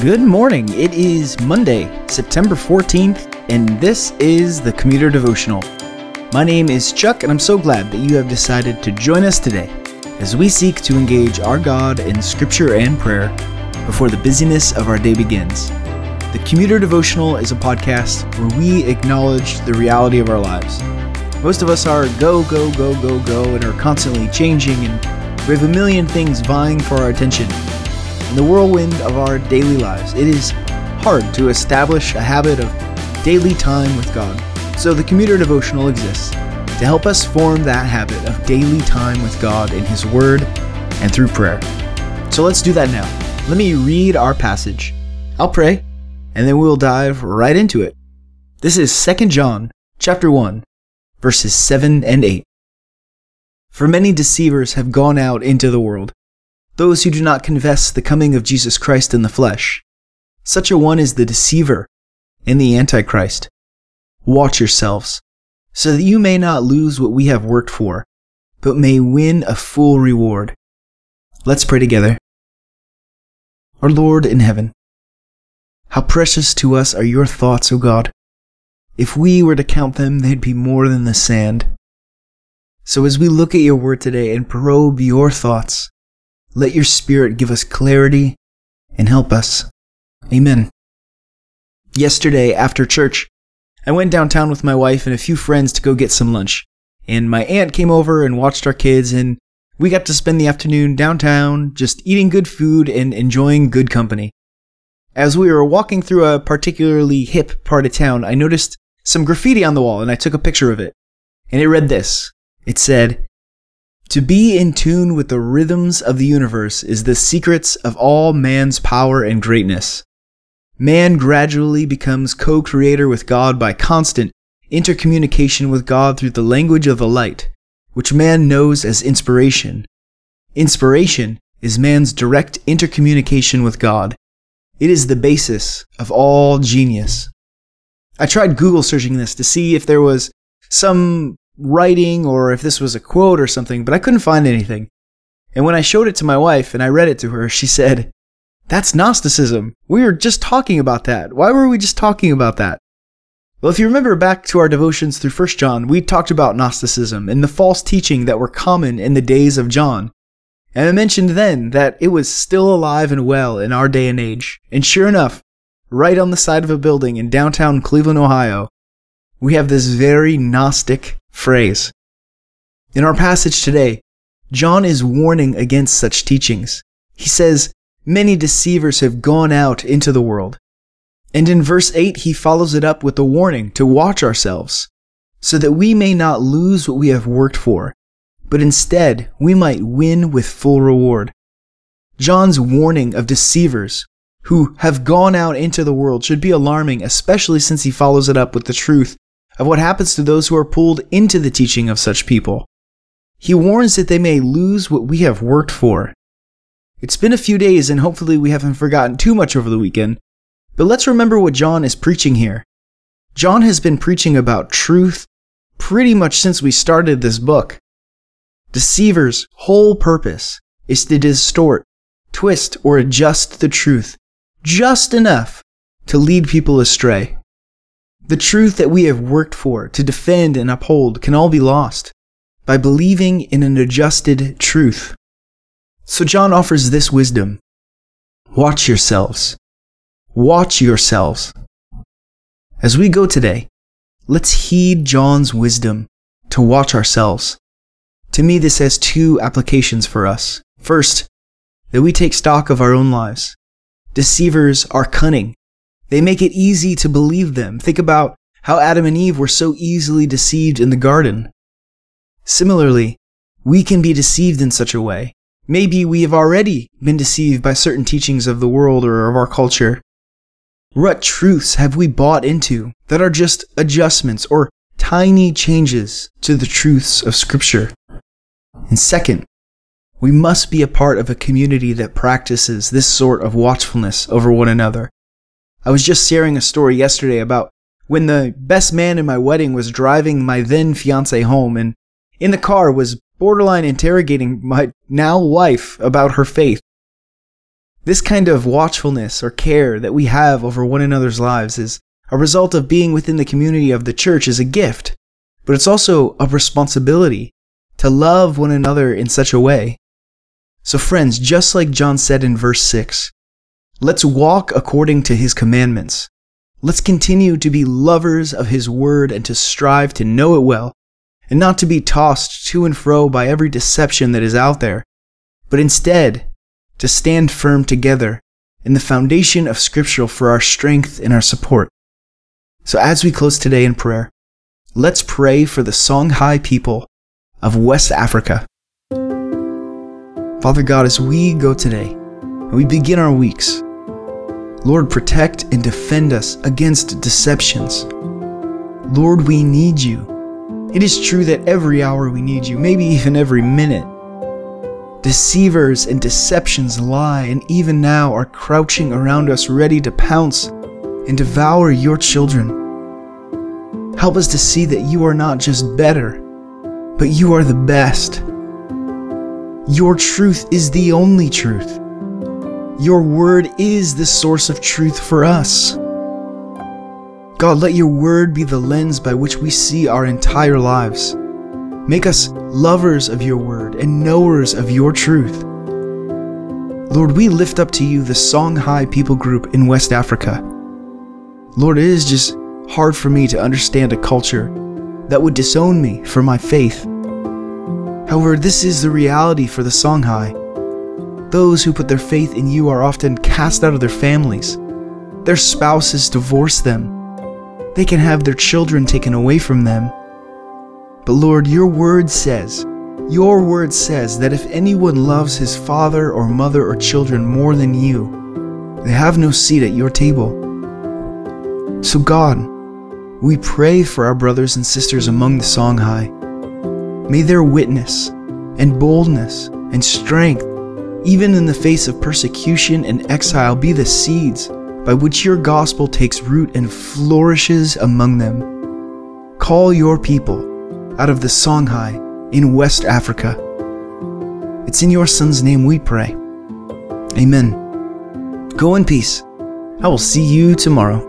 Good morning. It is Monday, September 14th, and this is the Commuter Devotional. My name is Chuck, and I'm so glad that you have decided to join us today as we seek to engage our God in scripture and prayer before the busyness of our day begins. The Commuter Devotional is a podcast where we acknowledge the reality of our lives. Most of us are go, go, go, go, go, and are constantly changing, and we have a million things vying for our attention. In the whirlwind of our daily lives, it is hard to establish a habit of daily time with God. So the Commuter Devotional exists to help us form that habit of daily time with God in His Word and through prayer. So let's do that now. Let me read our passage. I'll pray, and then we'll dive right into it. This is 2 John chapter 1, verses 7 and 8. For many deceivers have gone out into the world those who do not confess the coming of Jesus Christ in the flesh. Such a one is the deceiver and the Antichrist. Watch yourselves, so that you may not lose what we have worked for, but may win a full reward. Let's pray together. Our Lord in heaven, how precious to us are your thoughts, O God. If we were to count them, they'd be more than the sand. So as we look at your word today and probe your thoughts, let your Spirit give us clarity and help us. Amen. Yesterday, after church, I went downtown with my wife and a few friends to go get some lunch. And my aunt came over and watched our kids, and we got to spend the afternoon downtown just eating good food and enjoying good company. As we were walking through a particularly hip part of town, I noticed some graffiti on the wall and I took a picture of it. And it read this. It said, to be in tune with the rhythms of the universe is the secrets of all man's power and greatness. Man gradually becomes co creator with God by constant intercommunication with God through the language of the light, which man knows as inspiration. Inspiration is man's direct intercommunication with God. It is the basis of all genius. I tried Google searching this to see if there was some writing or if this was a quote or something, but I couldn't find anything. And when I showed it to my wife and I read it to her, she said, That's Gnosticism. We were just talking about that. Why were we just talking about that? Well, if you remember back to our devotions through 1 John, we talked about Gnosticism and the false teaching that were common in the days of John. And I mentioned then that it was still alive and well in our day and age. And sure enough, right on the side of a building in downtown Cleveland, Ohio, we have this very Gnostic phrase. In our passage today, John is warning against such teachings. He says, Many deceivers have gone out into the world. And in verse 8, he follows it up with a warning to watch ourselves, so that we may not lose what we have worked for, but instead we might win with full reward. John's warning of deceivers who have gone out into the world should be alarming, especially since he follows it up with the truth of what happens to those who are pulled into the teaching of such people. He warns that they may lose what we have worked for. It's been a few days and hopefully we haven't forgotten too much over the weekend, but let's remember what John is preaching here. John has been preaching about truth pretty much since we started this book. Deceivers' whole purpose is to distort, twist, or adjust the truth just enough to lead people astray. The truth that we have worked for, to defend and uphold, can all be lost by believing in an adjusted truth. So John offers this wisdom Watch yourselves. Watch yourselves. As we go today, let's heed John's wisdom to watch ourselves. To me, this has two applications for us. First, that we take stock of our own lives. Deceivers are cunning they make it easy to believe them. Think about how Adam and Eve were so easily deceived in the garden. Similarly, we can be deceived in such a way. Maybe we have already been deceived by certain teachings of the world or of our culture. What truths have we bought into that are just adjustments or tiny changes to the truths of Scripture? And second, we must be a part of a community that practices this sort of watchfulness over one another. I was just sharing a story yesterday about when the best man in my wedding was driving my then fiance home and in the car was borderline interrogating my now wife about her faith. This kind of watchfulness or care that we have over one another's lives is a result of being within the community of the church is a gift, but it's also a responsibility to love one another in such a way. So, friends, just like John said in verse 6, let's walk according to his commandments. Let's continue to be lovers of his word and to strive to know it well, and not to be tossed to and fro by every deception that is out there, but instead to stand firm together in the foundation of Scripture for our strength and our support. So, as we close today in prayer, let's pray for the Songhai people of West Africa. Father God, as we go today and we begin our weeks, Lord, protect and defend us against deceptions. Lord, we need you. It is true that every hour we need you, maybe even every minute. Deceivers and deceptions lie, and even now are crouching around us, ready to pounce and devour your children. Help us to see that you are not just better, but you are the best. Your truth is the only truth. Your word is the source of truth for us. God, let your word be the lens by which we see our entire lives. Make us lovers of your word and knowers of your truth. Lord, we lift up to you the Songhai people group in West Africa. Lord, it is just hard for me to understand a culture that would disown me for my faith. However, this is the reality for the Songhai. Those who put their faith in you are often cast out of their families. Their spouses divorce them. They can have their children taken away from them. But Lord, your word says, your word says that if anyone loves his father or mother or children more than you, they have no seat at your table. So, God, we pray for our brothers and sisters among the Songhai. May their witness and boldness and strength, even in the face of persecution and exile, be the seeds by which your gospel takes root and flourishes among them. Call your people out of the Songhai in West Africa. It's in your Son's name we pray. Amen. Go in peace. I will see you tomorrow.